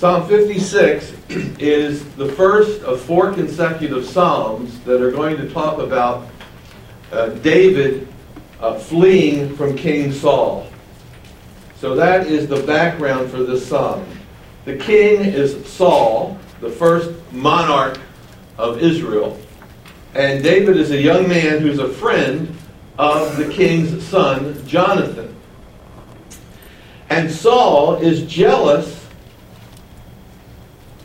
Psalm 56 is the first of four consecutive Psalms that are going to talk about uh, David uh, fleeing from King Saul. So that is the background for this Psalm. The king is Saul, the first monarch of Israel. And David is a young man who's a friend of the king's son, Jonathan. And Saul is jealous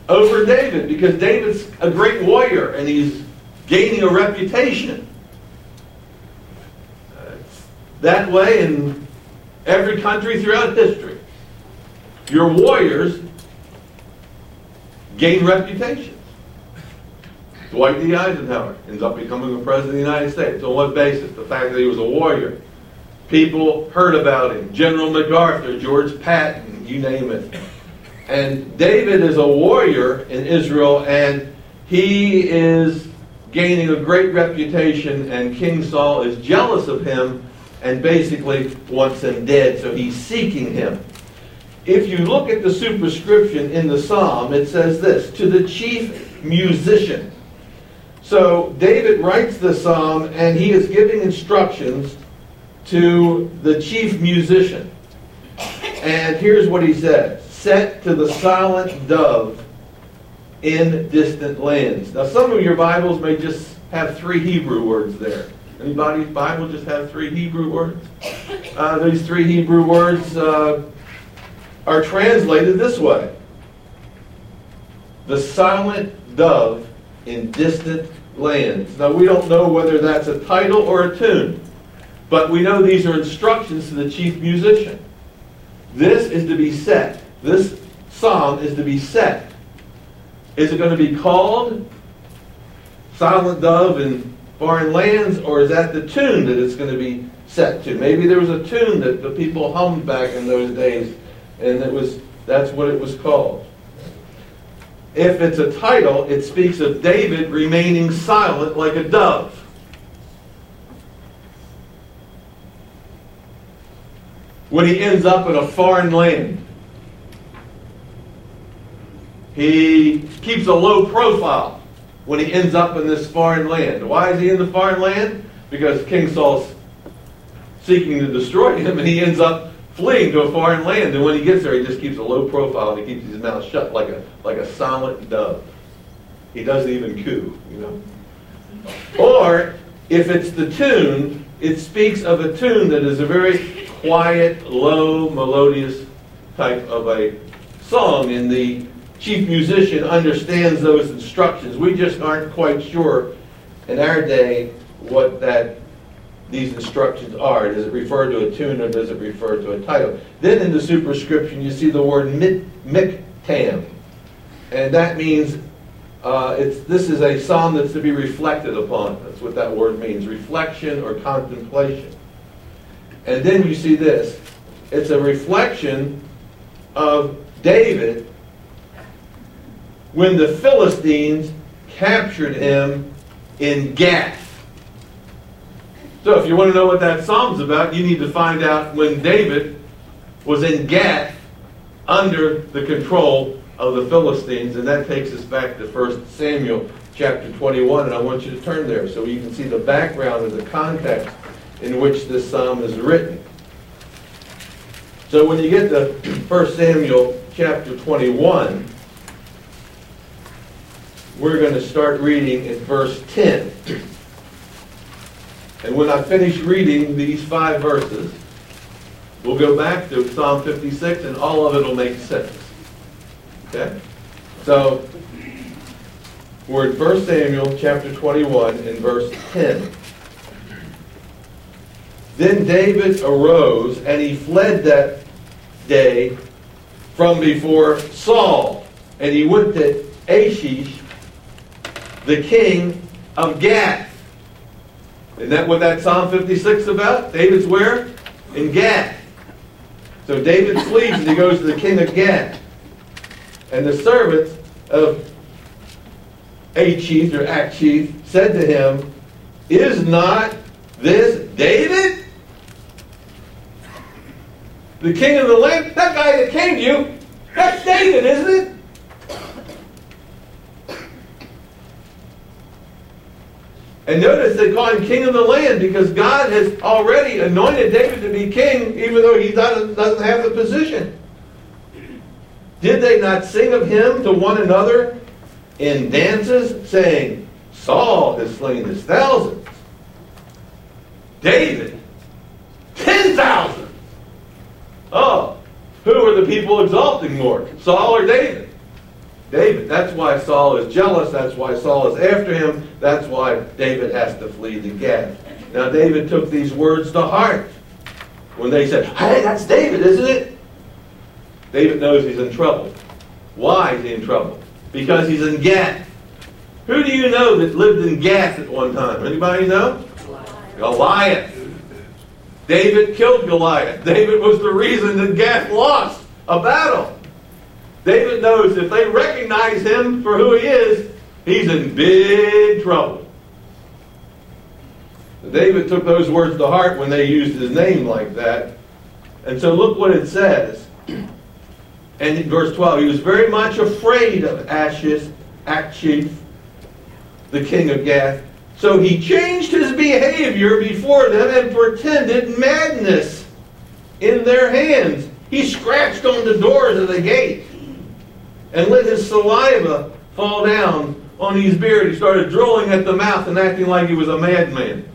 over David because David's a great warrior and he's gaining a reputation. Uh, that way in every country throughout history. Your warriors gain reputations. Dwight D. Eisenhower ends up becoming the President of the United States. On what basis? The fact that he was a warrior. People heard about him. General MacArthur, George Patton, you name it. And David is a warrior in Israel, and he is gaining a great reputation, and King Saul is jealous of him and basically wants him dead, so he's seeking him. If you look at the superscription in the psalm, it says this to the chief musician. So David writes the psalm, and he is giving instructions to the chief musician. And here's what he says Set to the silent dove in distant lands. Now, some of your Bibles may just have three Hebrew words there. Anybody's Bible just have three Hebrew words? Uh, these three Hebrew words uh, are translated this way The silent dove in distant lands. Now, we don't know whether that's a title or a tune, but we know these are instructions to the chief musician. This is to be set. This psalm is to be set. Is it going to be called Silent Dove in Foreign Lands, or is that the tune that it's going to be set to? Maybe there was a tune that the people hummed back in those days, and it was that's what it was called. If it's a title, it speaks of David remaining silent like a dove. When he ends up in a foreign land, he keeps a low profile when he ends up in this foreign land. Why is he in the foreign land? Because King Saul's seeking to destroy him, and he ends up fleeing to a foreign land. And when he gets there, he just keeps a low profile and he keeps his mouth shut like a like a silent dove. He doesn't even coo, you know. Or if it's the tune, it speaks of a tune that is a very quiet, low, melodious type of a song, and the chief musician understands those instructions. We just aren't quite sure in our day what that these instructions are. Does it refer to a tune or does it refer to a title? Then in the superscription you see the word miktam. And that means uh, it's, this is a psalm that's to be reflected upon. That's what that word means, reflection or contemplation. And then you see this. It's a reflection of David when the Philistines captured him in Gath. So if you want to know what that psalm's about, you need to find out when David was in Gath under the control of the Philistines, and that takes us back to 1 Samuel chapter 21, and I want you to turn there so you can see the background and the context in which this psalm is written. So when you get to 1 Samuel chapter 21, we're going to start reading in verse 10. And when I finish reading these five verses, we'll go back to Psalm 56 and all of it will make sense. Okay? So, we're in 1 Samuel chapter 21 and verse 10. Then David arose and he fled that day from before Saul. And he went to Achish, the king of Gath. Isn't that what that Psalm 56 is about? David's where? In Gath. So David flees and he goes to the king of Gath. And the servants of Achish or Achish said to him, Is not this David? The king of the land? That guy that came to you, that's David, isn't it? And notice they call him king of the land because God has already anointed David to be king, even though he doesn't, have the position. Did they not sing of him to one another in dances, saying, Saul has slain his thousands, David, ten thousands. Oh, who are the people exalting more, Saul or David? David. That's why Saul is jealous. That's why Saul is after him. That's why David has to flee to Gath. Now, David took these words to heart. When they said, hey, that's David, isn't it? David knows he's in trouble. Why is he in trouble? Because he's in Gath. Who do you know that lived in Gath at one time? Anybody know? Goliath. Goliath. David killed Goliath. David was the reason that Gath lost a battle. David knows if they recognize him for who he is, he's in big trouble. David took those words to heart when they used his name like that. And so look what it says. And in verse 12, he was very much afraid of Achish, Achshaph, the king of Gath. So he changed his behavior before them and pretended madness in their hands. He scratched on the doors of the gate and let his saliva fall down on his beard. He started drooling at the mouth and acting like he was a madman.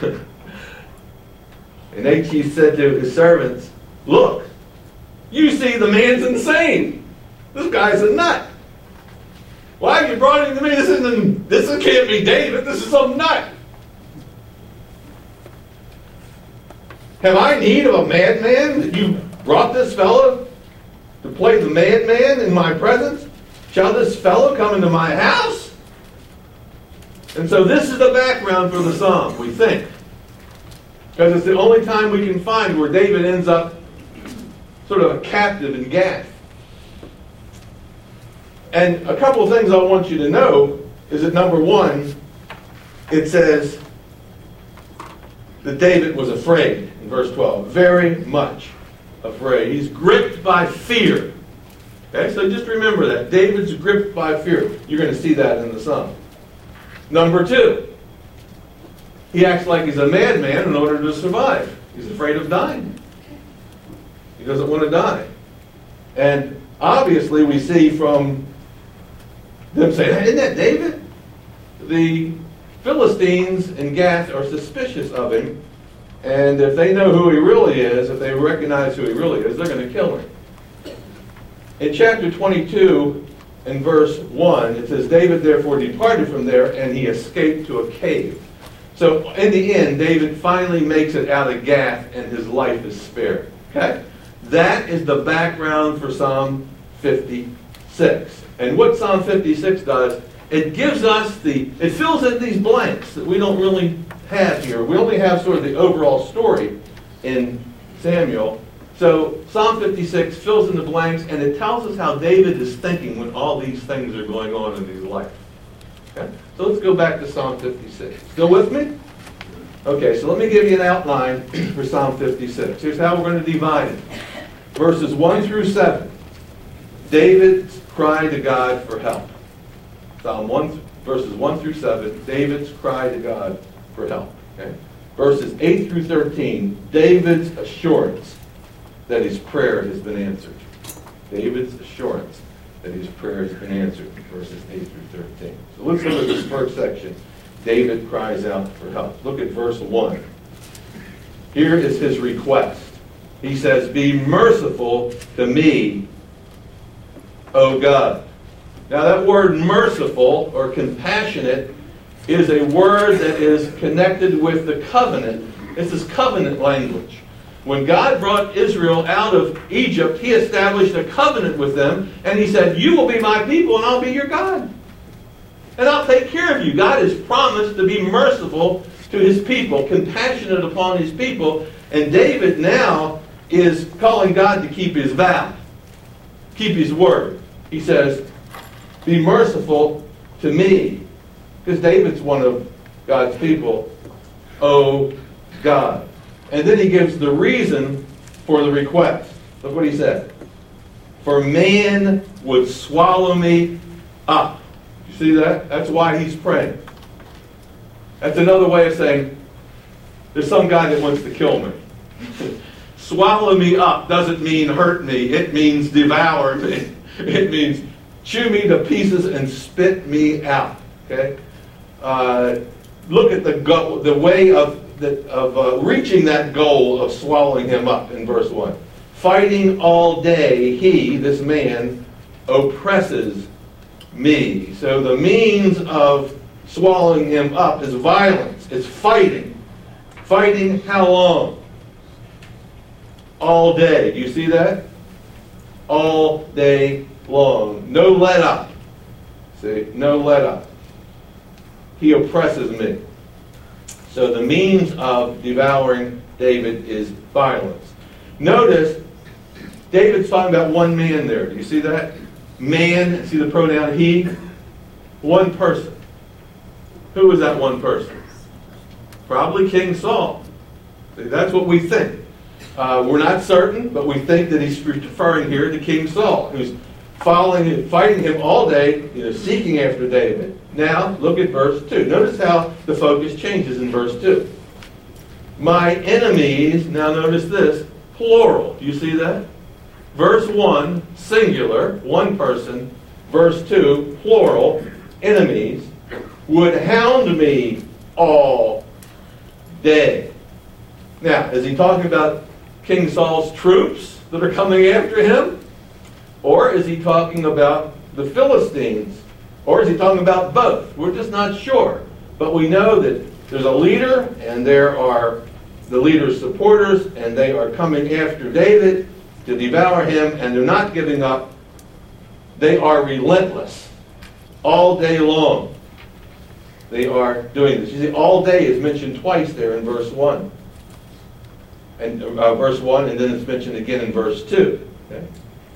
and H.E. said to his servants, Look, you see the man's insane. This guy's a nut. Why have you brought him to me? This isn't this can't be David. This is some nut. Have I need of a madman that you brought this fellow to play the madman in my presence? Shall this fellow come into my house? And so this is the background for the psalm, we think. Because it's the only time we can find where David ends up sort of a captive in Gath. And a couple of things I want you to know is that number one, it says that David was afraid verse 12. Very much afraid. He's gripped by fear. Okay, so just remember that. David's gripped by fear. You're going to see that in the psalm. Number two, he acts like he's a madman in order to survive. He's afraid of dying. He doesn't want to die. And obviously, we see from them saying, Isn't that David? The Philistines in Gath are suspicious of him, and if they know who he really is, if they recognize who he really is, they're going to kill him. In chapter 22, in verse 1, it says, David therefore departed from there, and he escaped to a cave. So in the end, David finally makes it out of Gath, and his life is spared. Okay? That is the background for Psalm 56. And what Psalm 56 does it gives us the, it fills in these blanks that we don't really have here. We only have sort of the overall story in Samuel. So Psalm 56 fills in the blanks and it tells us how David is thinking when all these things are going on in his life. Okay? So let's go back to Psalm 56. Still with me? Okay, so let me give you an outline for Psalm 56. Here's how we're going to divide it. Verses 1 through 7. David's cry to God for help. Psalm 1, verses 1 through 7, David's cry to God for help. Okay? Verses 8 through 13, David's assurance that his prayer has been answered. David's assurance that his prayer has been answered, verses 8 through 13. So let's look at this first section. David cries out for help. Look at verse 1. Here is his request. He says, Be merciful to me, O God. Now, that word merciful or compassionate is a word that is connected with the covenant. This covenant language. When God brought Israel out of Egypt, He established a covenant with them, and He said, You will be my people, and I'll be your God. And I'll take care of you. God has promised to be merciful to His people, compassionate upon His people, and David now is calling God to keep His vow, keep His word. He says, be merciful to me. Because David's one of God's people. Oh, God. And then he gives the reason for the request. Look what he said. For man would swallow me up. You see that? That's why he's praying. That's another way of saying, there's some guy that wants to kill me. Swallow me up doesn't mean hurt me, it means devour me. It means chew me to pieces and spit me out. Okay? Uh, look at the, go- the way of, the, of uh, reaching that goal of swallowing him up in verse 1. Fighting all day, he, this man, oppresses me. So the means of swallowing him up is violence, it's fighting. Fighting how long? All day. Do you see that? All day long. No let up. See? No let up. He oppresses me. So the means of devouring David is violence. Notice, David's talking about one man there. Do you see that? Man, see the pronoun he? One person. Who was that one person? Probably King Saul. That's what we think. Uh, we're not certain, but we think that he's referring here to King Saul, who's following him, fighting him all day, you know, seeking after David. Now, look at verse 2. Notice how the focus changes in verse 2. My enemies, now notice this, plural. Do you see that? Verse 1, singular, one person. Verse 2, plural, enemies, would hound me all day. Now, is he talking about King Saul's troops that are coming after him? Or is he talking about the Philistines? Or is he talking about both? We're just not sure. But we know that there's a leader, and there are the leader's supporters, and they are coming after David to devour him, and they're not giving up. They are relentless all day long. They are doing this. You see, all day is mentioned twice there in verse 1. And uh, verse 1, and then it's mentioned again in verse 2. Okay?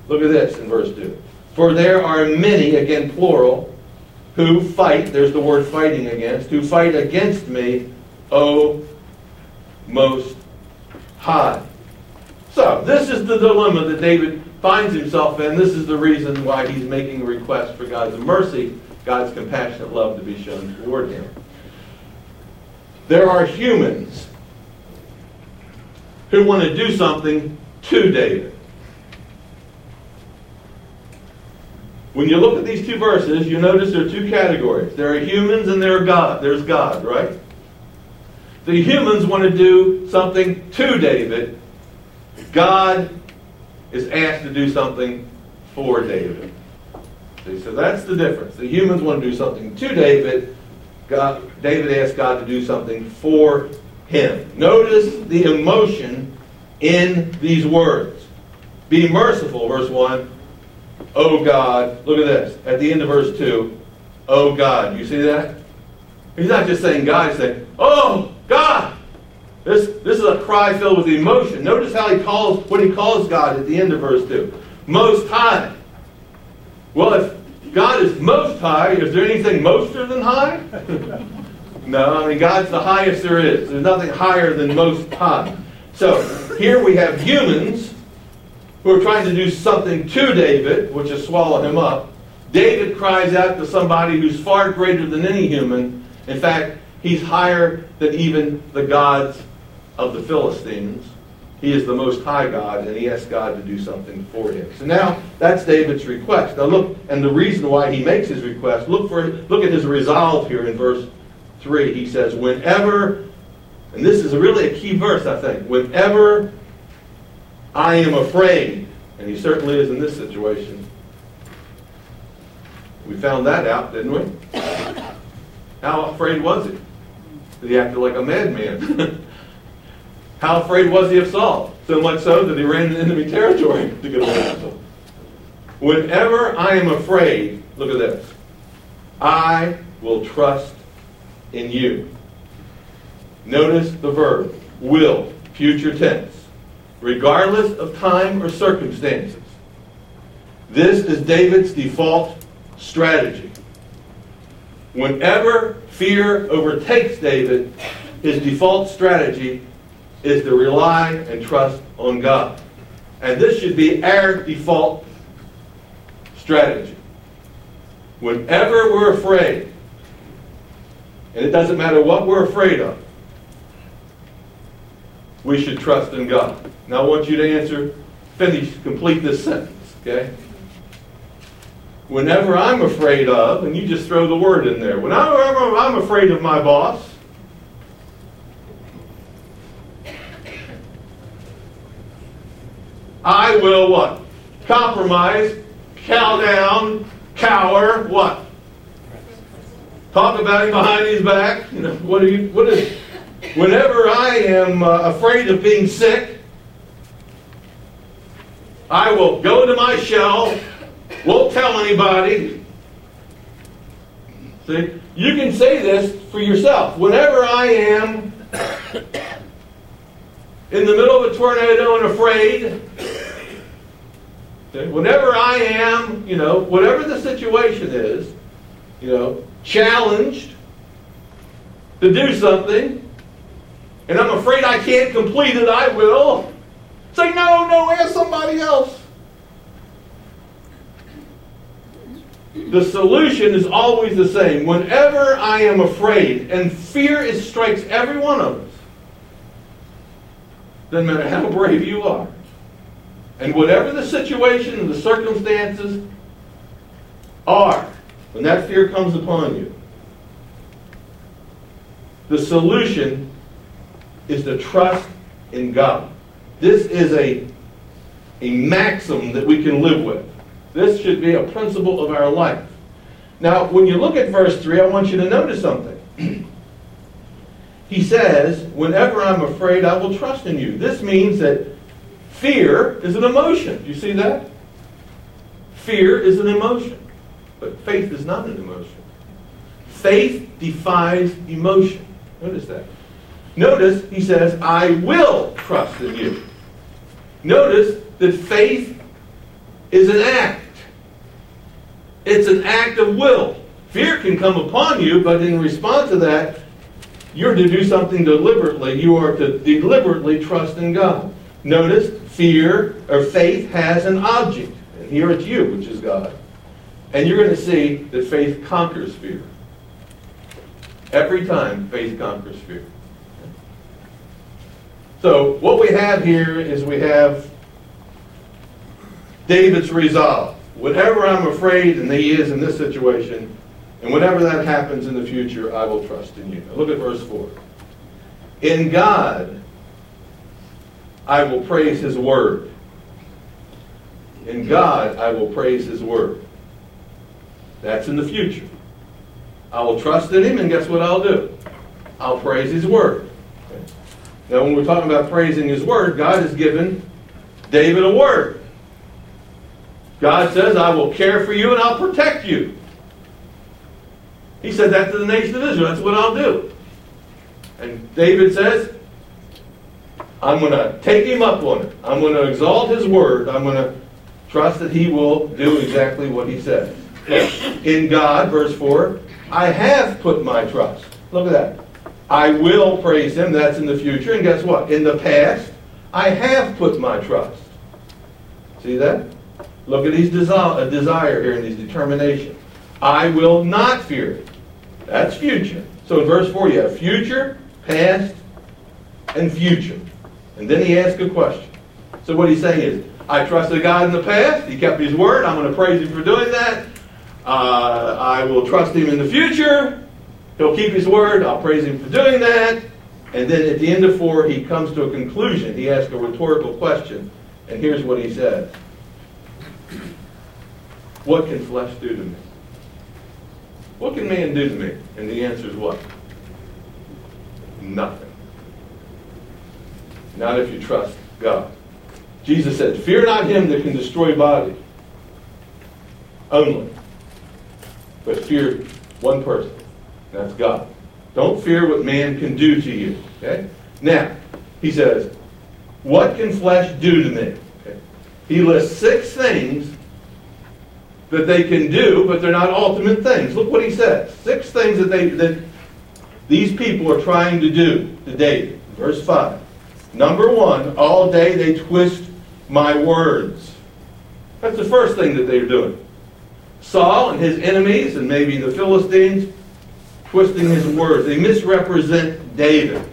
Look at this in verse 2. For there are many, again plural, who fight, there's the word fighting against, who fight against me, O Most High. So, this is the dilemma that David finds himself in. This is the reason why he's making a request for God's mercy, God's compassionate love to be shown toward him. There are humans who want to do something to David. When you look at these two verses, you notice there are two categories. There are humans and there are God. There's God, right? The humans want to do something to David. God is asked to do something for David. See, so that's the difference. The humans want to do something to David. God, David asked God to do something for him. Notice the emotion in these words. Be merciful, verse 1. Oh God. Look at this. At the end of verse 2. Oh God. You see that? He's not just saying God, he's saying, Oh God. This, this is a cry filled with emotion. Notice how he calls what he calls God at the end of verse 2. Most high. Well, if God is most high, is there anything moster than high? no, I mean God's the highest there is. There's nothing higher than most high. So here we have humans who are trying to do something to David, which is swallow him up. David cries out to somebody who's far greater than any human. In fact, he's higher than even the gods of the Philistines. He is the most high God, and he asks God to do something for him. So now that's David's request. Now look, and the reason why he makes his request, look for look at his resolve here in verse 3. He says, Whenever, and this is really a key verse, I think, whenever I am afraid, and he certainly is in this situation. We found that out, didn't we? How afraid was he? That he acted like a madman. How afraid was he of Saul? So much so that he ran into enemy territory to get away from him. Whenever I am afraid, look at this. I will trust in you. Notice the verb, will, future tense regardless of time or circumstances. This is David's default strategy. Whenever fear overtakes David, his default strategy is to rely and trust on God. And this should be our default strategy. Whenever we're afraid, and it doesn't matter what we're afraid of, we should trust in God. Now I want you to answer, finish, complete this sentence, okay? Whenever I'm afraid of, and you just throw the word in there, whenever I'm afraid of my boss, I will what? Compromise, cow down, cower, what? Talk about him behind his back. You know, what are you, what is, whenever I am uh, afraid of being sick, I will go to my shell, won't tell anybody. See, you can say this for yourself. Whenever I am in the middle of a tornado and afraid, okay, whenever I am, you know, whatever the situation is, you know, challenged to do something, and I'm afraid I can't complete it, I will say, no, no, ask somebody else. The solution is always the same. Whenever I am afraid, and fear strikes every one of us, doesn't matter how brave you are, and whatever the situation and the circumstances are, when that fear comes upon you, the solution is to trust in God. This is a, a maxim that we can live with. This should be a principle of our life. Now, when you look at verse 3, I want you to notice something. he says, Whenever I'm afraid, I will trust in you. This means that fear is an emotion. Do you see that? Fear is an emotion. But faith is not an emotion. Faith defies emotion. Notice that. Notice he says, I will trust in you. Notice that faith is an act. It's an act of will. Fear can come upon you, but in response to that, you're to do something deliberately. You are to deliberately trust in God. Notice, fear or faith has an object. And here it's you, which is God. And you're going to see that faith conquers fear. Every time, faith conquers fear. So, what we have here is we have David's resolve. Whatever I'm afraid, and he is in this situation, and whenever that happens in the future, I will trust in you. Look at verse 4. In God, I will praise his word. In God, I will praise his word. That's in the future. I will trust in him, and guess what I'll do? I'll praise his word. Now, when we're talking about praising his word, God has given David a word. God says, I will care for you and I'll protect you. He said that to the nation of Israel. That's what I'll do. And David says, I'm going to take him up on it. I'm going to exalt his word. I'm going to trust that he will do exactly what he says. In God, verse 4, I have put my trust. Look at that. I will praise him. That's in the future. And guess what? In the past, I have put my trust. See that? Look at his desire, desire here and his determination. I will not fear. That's future. So in verse 4, you have future, past, and future. And then he asks a question. So what he's saying is, I trusted God in the past. He kept his word. I'm going to praise him for doing that. Uh, I will trust him in the future. He'll keep his word. I'll praise him for doing that. And then at the end of 4, he comes to a conclusion. He asks a rhetorical question. And here's what he says. What can flesh do to me? What can man do to me? And the answer is what? Nothing. Not if you trust God. Jesus said, Fear not him that can destroy body only, but fear one person. That's God. Don't fear what man can do to you. Okay? Now, he says, What can flesh do to me? Okay? He lists six things that they can do, but they're not ultimate things. Look what he says. Six things that they that these people are trying to do to David. Verse 5. Number one, all day they twist my words. That's the first thing that they're doing. Saul and his enemies, and maybe the Philistines, twisting his words. They misrepresent David.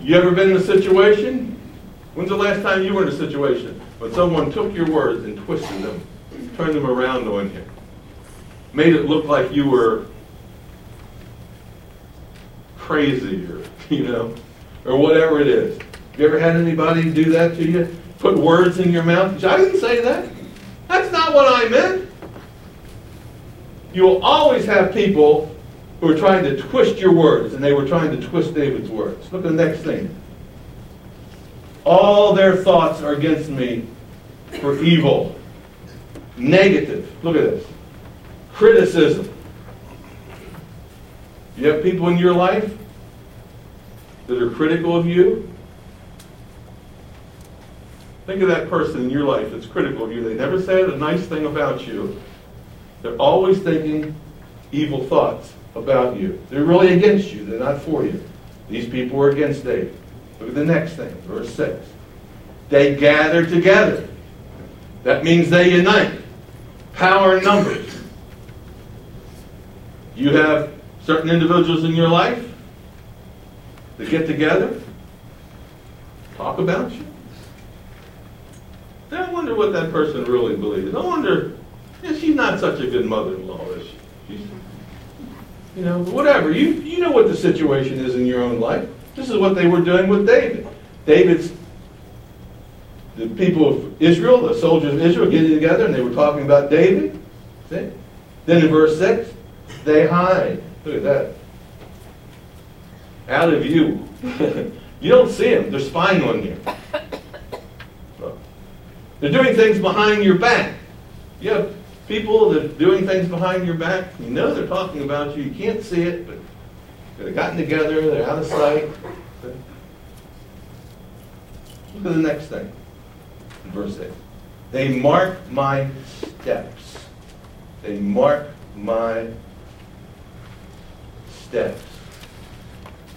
You ever been in a situation? When's the last time you were in a situation when someone took your words and twisted them, turned them around on you, made it look like you were crazy or, you know, or whatever it is? You ever had anybody do that to you? Put words in your mouth? I didn't say that. That's not what I meant. You will always have people who are trying to twist your words, and they were trying to twist David's words. Look at the next thing. All their thoughts are against me for evil. Negative. Look at this. Criticism. You have people in your life that are critical of you. Think of that person in your life that's critical of you. They never said a nice thing about you. They're always thinking evil thoughts about you. They're really against you. They're not for you. These people were against David. Look at the next thing, verse 6. They gather together. That means they unite. Power in numbers. You have certain individuals in your life that get together, talk about you. Then I wonder what that person really believes. I wonder, yeah, she's not such a good mother-in-law, is she? She's, you know, whatever. You, you know what the situation is in your own life. This is what they were doing with David. David's, the people of Israel, the soldiers of Israel getting together and they were talking about David. See? Then in verse 6, they hide. Look at that. Out of view. you don't see them. They're spying on you. They're doing things behind your back. You have people that are doing things behind your back. You know they're talking about you. You can't see it, but they've gotten together. They're out of sight. Look at the next thing. Verse 8. They mark my steps. They mark my steps.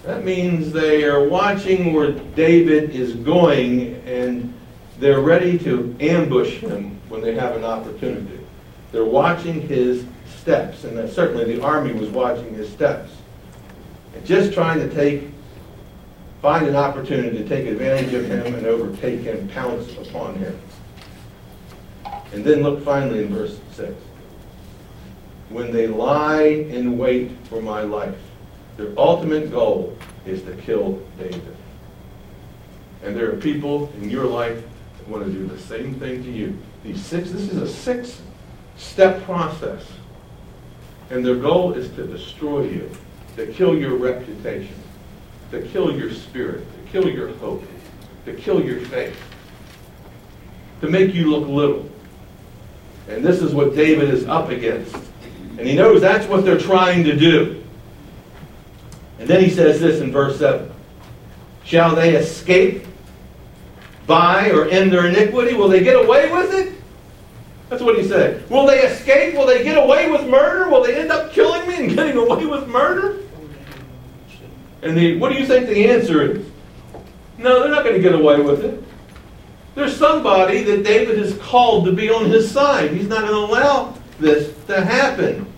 That means they are watching where David is going and they're ready to ambush him when they have an opportunity. They're watching his steps, and certainly the army was watching his steps. And just trying to take, find an opportunity to take advantage of him and overtake him, pounce upon him. And then look finally in verse 6. When they lie in wait for my life, their ultimate goal is to kill David. And there are people in your life that want to do the same thing to you. These six, this is a six step process. And their goal is to destroy you, to kill your reputation, to kill your spirit, to kill your hope, to kill your faith, to make you look little. And this is what David is up against. And he knows that's what they're trying to do. And then he says this in verse 7 Shall they escape by or in their iniquity? Will they get away with it? That's what he said. Will they escape? Will they get away with murder? Will they end up killing me and getting away with murder? And the, what do you think the answer is? No, they're not going to get away with it. There's somebody that David has called to be on his side. He's not going to allow this to happen.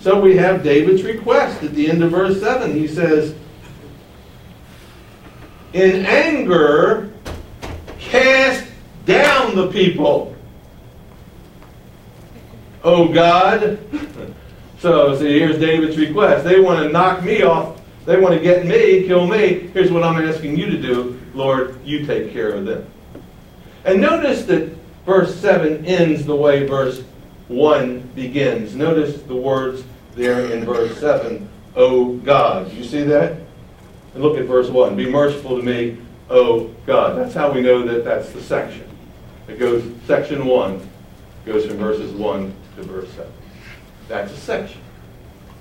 So we have David's request at the end of verse 7. He says, In anger, cast down the people. Oh God. So, see, here's David's request. They want to knock me off. They want to get me, kill me. Here's what I'm asking you to do. Lord, you take care of them. And notice that verse 7 ends the way verse 1 begins. Notice the words there in verse 7. Oh God. You see that? And look at verse 1. Be merciful to me, oh God. That's how we know that that's the section. It goes, section 1 goes from verses 1 to verse 7. That's a section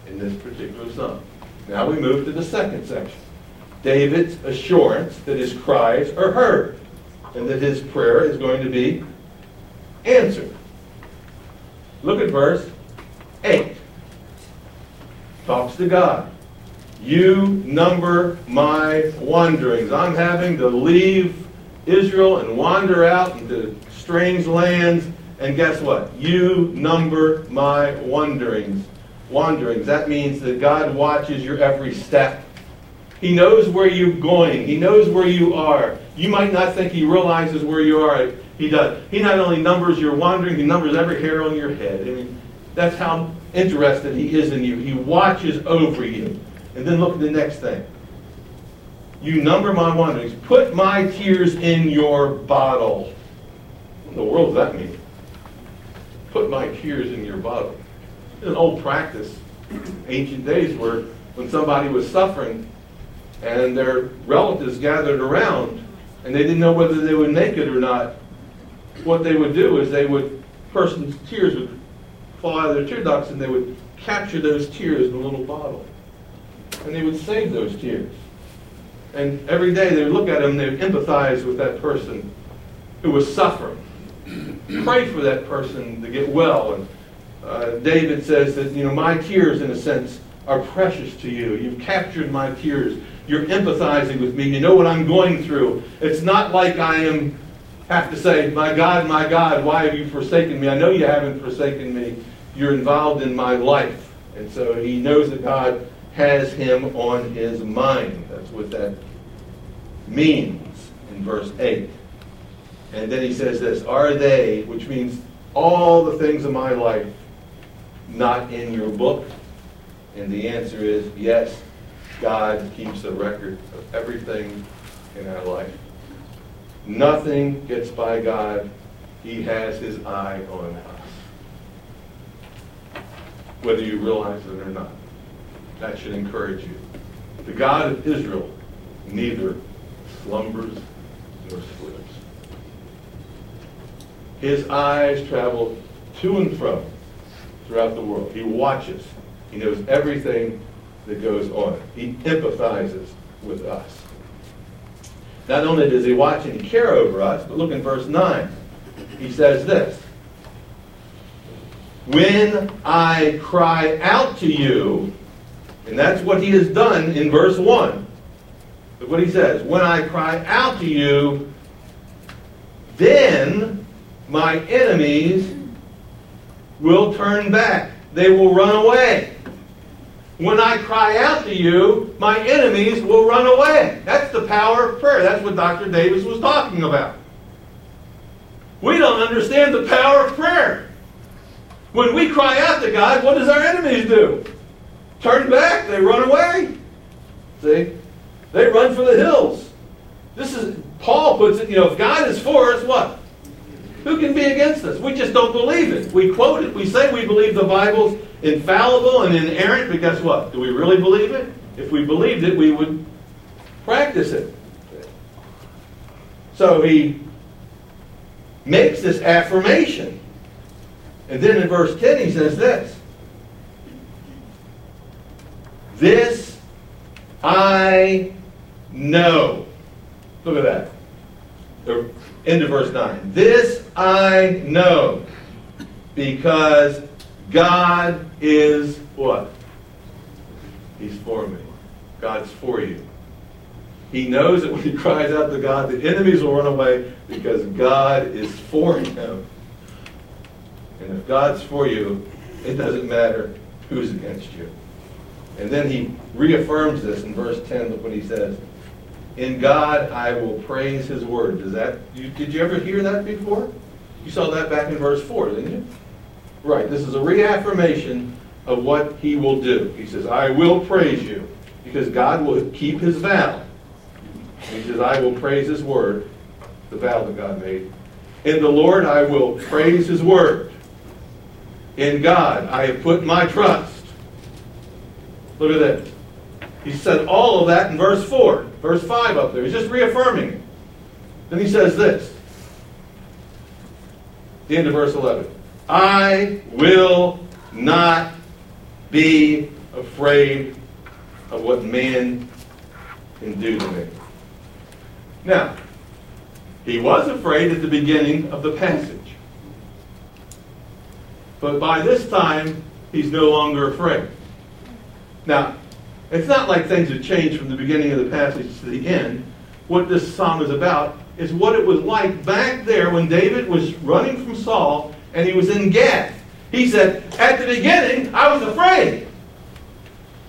in this particular psalm. Now we move to the second section. David's assurance that his cries are heard and that his prayer is going to be answered. Look at verse 8. Talks to God. You number my wanderings. I'm having to leave Israel and wander out into strange lands And guess what? You number my wanderings. Wanderings. That means that God watches your every step. He knows where you're going. He knows where you are. You might not think he realizes where you are. He does. He not only numbers your wandering, he numbers every hair on your head. I mean, that's how interested he is in you. He watches over you. And then look at the next thing. You number my wanderings. Put my tears in your bottle. What in the world does that mean? Put my tears in your bottle. It's an old practice, ancient days, where when somebody was suffering and their relatives gathered around and they didn't know whether they would make it or not, what they would do is they would, person's tears would fall out of their tear ducts and they would capture those tears in a little bottle. And they would save those tears. And every day they would look at them and they would empathize with that person who was suffering. Pray for that person to get well. And uh, David says that, you know, my tears, in a sense, are precious to you. You've captured my tears. You're empathizing with me. You know what I'm going through. It's not like I am have to say, My God, my God, why have you forsaken me? I know you haven't forsaken me. You're involved in my life. And so he knows that God has him on his mind. That's what that means in verse 8. And then he says this Are they, which means all the things of my life, not in your book? And the answer is yes, God keeps a record of everything in our life. Nothing gets by God. He has his eye on us. Whether you realize it or not. That should encourage you. The God of Israel neither slumbers nor sleeps. His eyes travel to and fro throughout the world. He watches. He knows everything that goes on. He empathizes with us. Not only does he watch and care over us, but look in verse 9. He says this When I cry out to you, and that's what he has done in verse 1. Look what he says. When I cry out to you, then my enemies will turn back. They will run away. When I cry out to you, my enemies will run away. That's the power of prayer. That's what Dr. Davis was talking about. We don't understand the power of prayer. When we cry out to God, what does our enemies do? Turn back, they run away. See? They run for the hills. This is Paul puts it, you know, if God is for us, what? Who can be against us? We just don't believe it. We quote it. We say we believe the Bible's infallible and inerrant, but guess what? Do we really believe it? If we believed it, we would practice it. So he makes this affirmation. And then in verse 10 he says this. This I know. Look at that. Of verse 9. This I know because God is what? He's for me. God's for you. He knows that when he cries out to God, the enemies will run away because God is for him. And if God's for you, it doesn't matter who's against you. And then he reaffirms this in verse 10. Look what he says. In God I will praise his word. Does that you, did you ever hear that before? You saw that back in verse 4, didn't you? Right. This is a reaffirmation of what he will do. He says, I will praise you because God will keep his vow. He says, I will praise his word, the vow that God made. In the Lord I will praise his word. In God I have put my trust. Look at that. He said all of that in verse 4, verse 5 up there. He's just reaffirming it. Then he says this. The end of verse 11. I will not be afraid of what man can do to me. Now, he was afraid at the beginning of the passage. But by this time, he's no longer afraid. Now, it's not like things have changed from the beginning of the passage to the end. What this psalm is about is what it was like back there when David was running from Saul and he was in Gath. He said, At the beginning, I was afraid.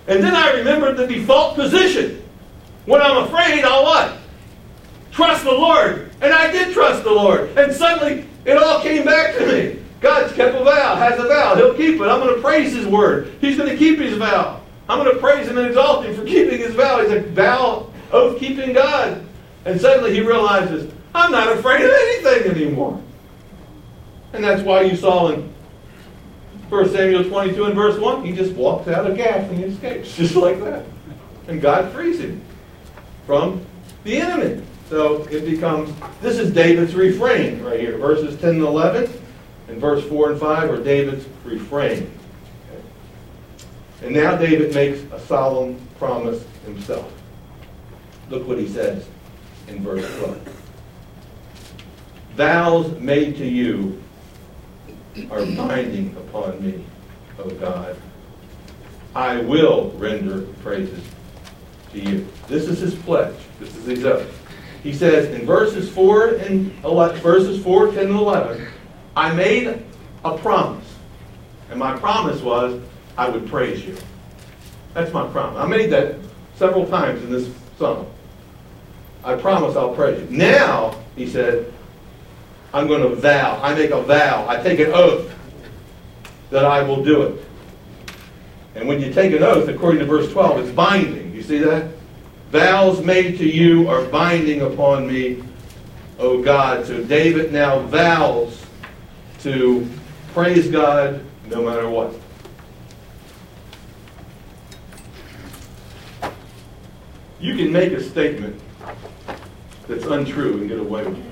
And then I remembered the default position. When I'm afraid, I'll what? Trust the Lord. And I did trust the Lord. And suddenly, it all came back to me. God's kept a vow, has a vow. He'll keep it. I'm going to praise His word. He's going to keep His vow. I'm going to praise Him and exalt Him for keeping His vow. He's a vow, oath keeping God. And suddenly he realizes, I'm not afraid of anything anymore. And that's why you saw in 1 Samuel 22 and verse 1, he just walks out of Gath and he escapes, just like that. And God frees him from the enemy. So it becomes, this is David's refrain right here. Verses 10 and 11 and verse 4 and 5 are David's refrain. And now David makes a solemn promise himself. Look what he says in verse 12. Vows made to you are binding upon me, O God. I will render praises to you. This is his pledge. This is his oath. He says in verses 4 and 11, verses 4, 10, and 11, I made a promise. And my promise was I would praise you. That's my promise. I made that several times in this psalm. I promise I'll praise you. Now, he said, I'm going to vow. I make a vow. I take an oath that I will do it. And when you take an oath, according to verse 12, it's binding. You see that? Vows made to you are binding upon me, O God. So David now vows to praise God no matter what. You can make a statement that's untrue and get away with it.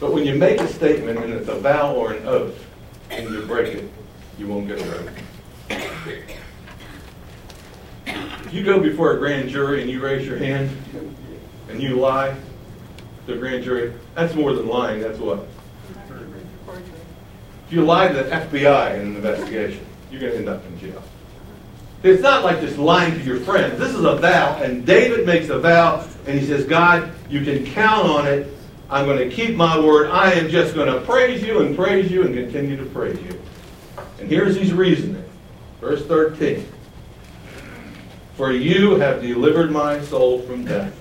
But when you make a statement and it's a vow or an oath and you break it, you won't get away with it. If you go before a grand jury and you raise your hand and you lie to the grand jury, that's more than lying, that's what? If you lie to the FBI in an investigation, you're going to end up in jail. It's not like just lying to your friends. This is a vow, and David makes a vow, and he says, God, you can count on it. I'm going to keep my word. I am just going to praise you and praise you and continue to praise you. And here's his reasoning. Verse 13. For you have delivered my soul from death.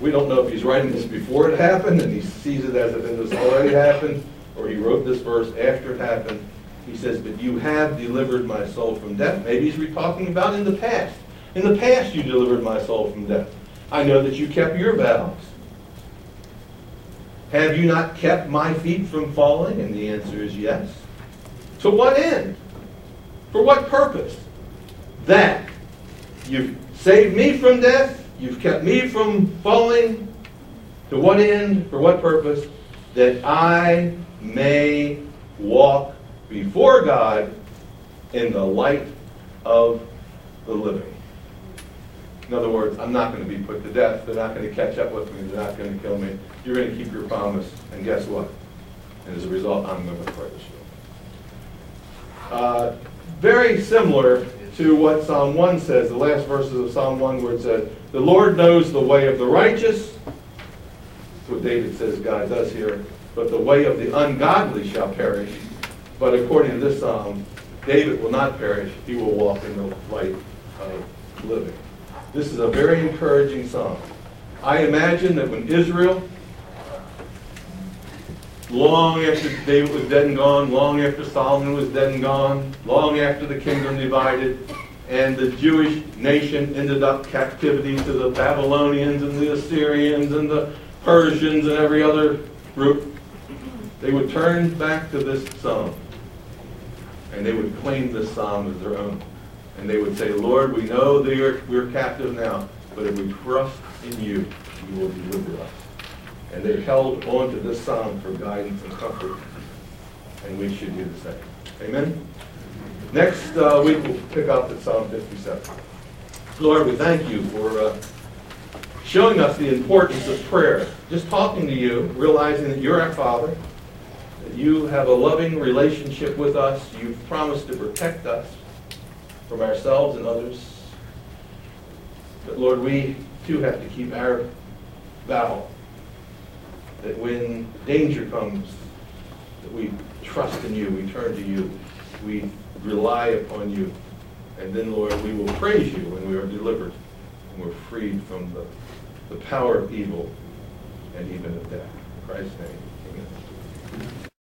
We don't know if he's writing this before it happened and he sees it as if it has already happened, or he wrote this verse after it happened. He says, But you have delivered my soul from death. Maybe he's talking about in the past. In the past, you delivered my soul from death. I know that you kept your vows. Have you not kept my feet from falling? And the answer is yes. To what end? For what purpose? That you've saved me from death, you've kept me from falling. To what end? For what purpose? That I may walk before God in the light of the living. In other words, I'm not going to be put to death. They're not going to catch up with me. They're not going to kill me. You're going to keep your promise. And guess what? And as a result, I'm going to praise you. Uh, very similar to what Psalm 1 says, the last verses of Psalm 1 where it says, The Lord knows the way of the righteous. That's what David says God does here. But the way of the ungodly shall perish. But according to this psalm, David will not perish. He will walk in the light of living. This is a very encouraging psalm. I imagine that when Israel, long after David was dead and gone, long after Solomon was dead and gone, long after the kingdom divided, and the Jewish nation ended up captivity to the Babylonians and the Assyrians and the Persians and every other group, they would turn back to this psalm and they would claim this psalm as their own. And they would say, Lord, we know that are, we're captive now, but if we trust in you, you will deliver us. And they held on to this psalm for guidance and comfort. And we should do the same. Amen? Next uh, week, we'll pick up at Psalm 57. Lord, we thank you for uh, showing us the importance of prayer. Just talking to you, realizing that you're our Father, you have a loving relationship with us. You've promised to protect us from ourselves and others. But Lord, we too have to keep our vow that when danger comes, that we trust in you, we turn to you, we rely upon you. And then, Lord, we will praise you when we are delivered and we're freed from the, the power of evil and even of death. In Christ's name.